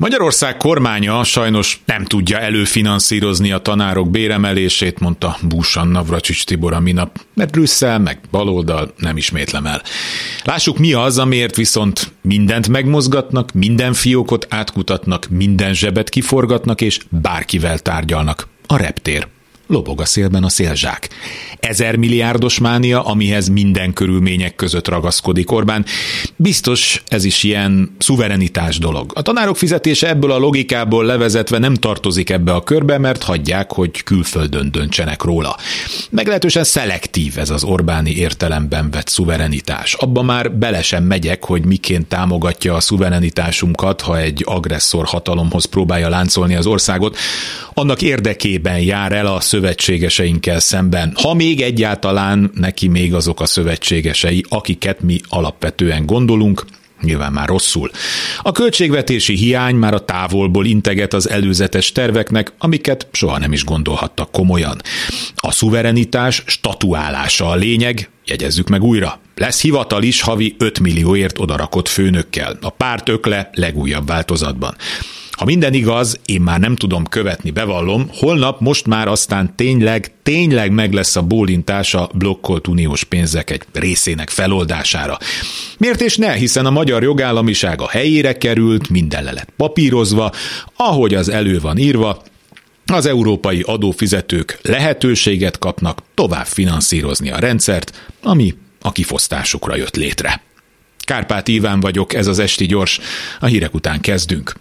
Magyarország kormánya sajnos nem tudja előfinanszírozni a tanárok béremelését, mondta Búsan Navracsics Tibor a minap, mert Brüsszel meg baloldal nem ismétlem el. Lássuk mi az, amiért viszont mindent megmozgatnak, minden fiókot átkutatnak, minden zsebet kiforgatnak és bárkivel tárgyalnak. A reptér lobog a szélben a szélzsák. Ezer milliárdos mánia, amihez minden körülmények között ragaszkodik Orbán. Biztos ez is ilyen szuverenitás dolog. A tanárok fizetése ebből a logikából levezetve nem tartozik ebbe a körbe, mert hagyják, hogy külföldön döntsenek róla. Meglehetősen szelektív ez az Orbáni értelemben vett szuverenitás. Abba már bele sem megyek, hogy miként támogatja a szuverenitásunkat, ha egy agresszor hatalomhoz próbálja láncolni az országot. Annak érdekében jár el a szövetségeseinkkel szemben, ha még egyáltalán neki még azok a szövetségesei, akiket mi alapvetően gondolunk, nyilván már rosszul. A költségvetési hiány már a távolból integet az előzetes terveknek, amiket soha nem is gondolhattak komolyan. A szuverenitás statuálása a lényeg, jegyezzük meg újra. Lesz hivatal is havi 5 millióért odarakott főnökkel, a párt ökle legújabb változatban. Ha minden igaz, én már nem tudom követni, bevallom, holnap most már aztán tényleg, tényleg meg lesz a bólintás a blokkolt uniós pénzek egy részének feloldására. Miért és ne, hiszen a magyar jogállamiság a helyére került, minden le lett papírozva, ahogy az elő van írva, az európai adófizetők lehetőséget kapnak tovább finanszírozni a rendszert, ami a kifosztásukra jött létre. Kárpát Iván vagyok, ez az Esti Gyors, a hírek után kezdünk.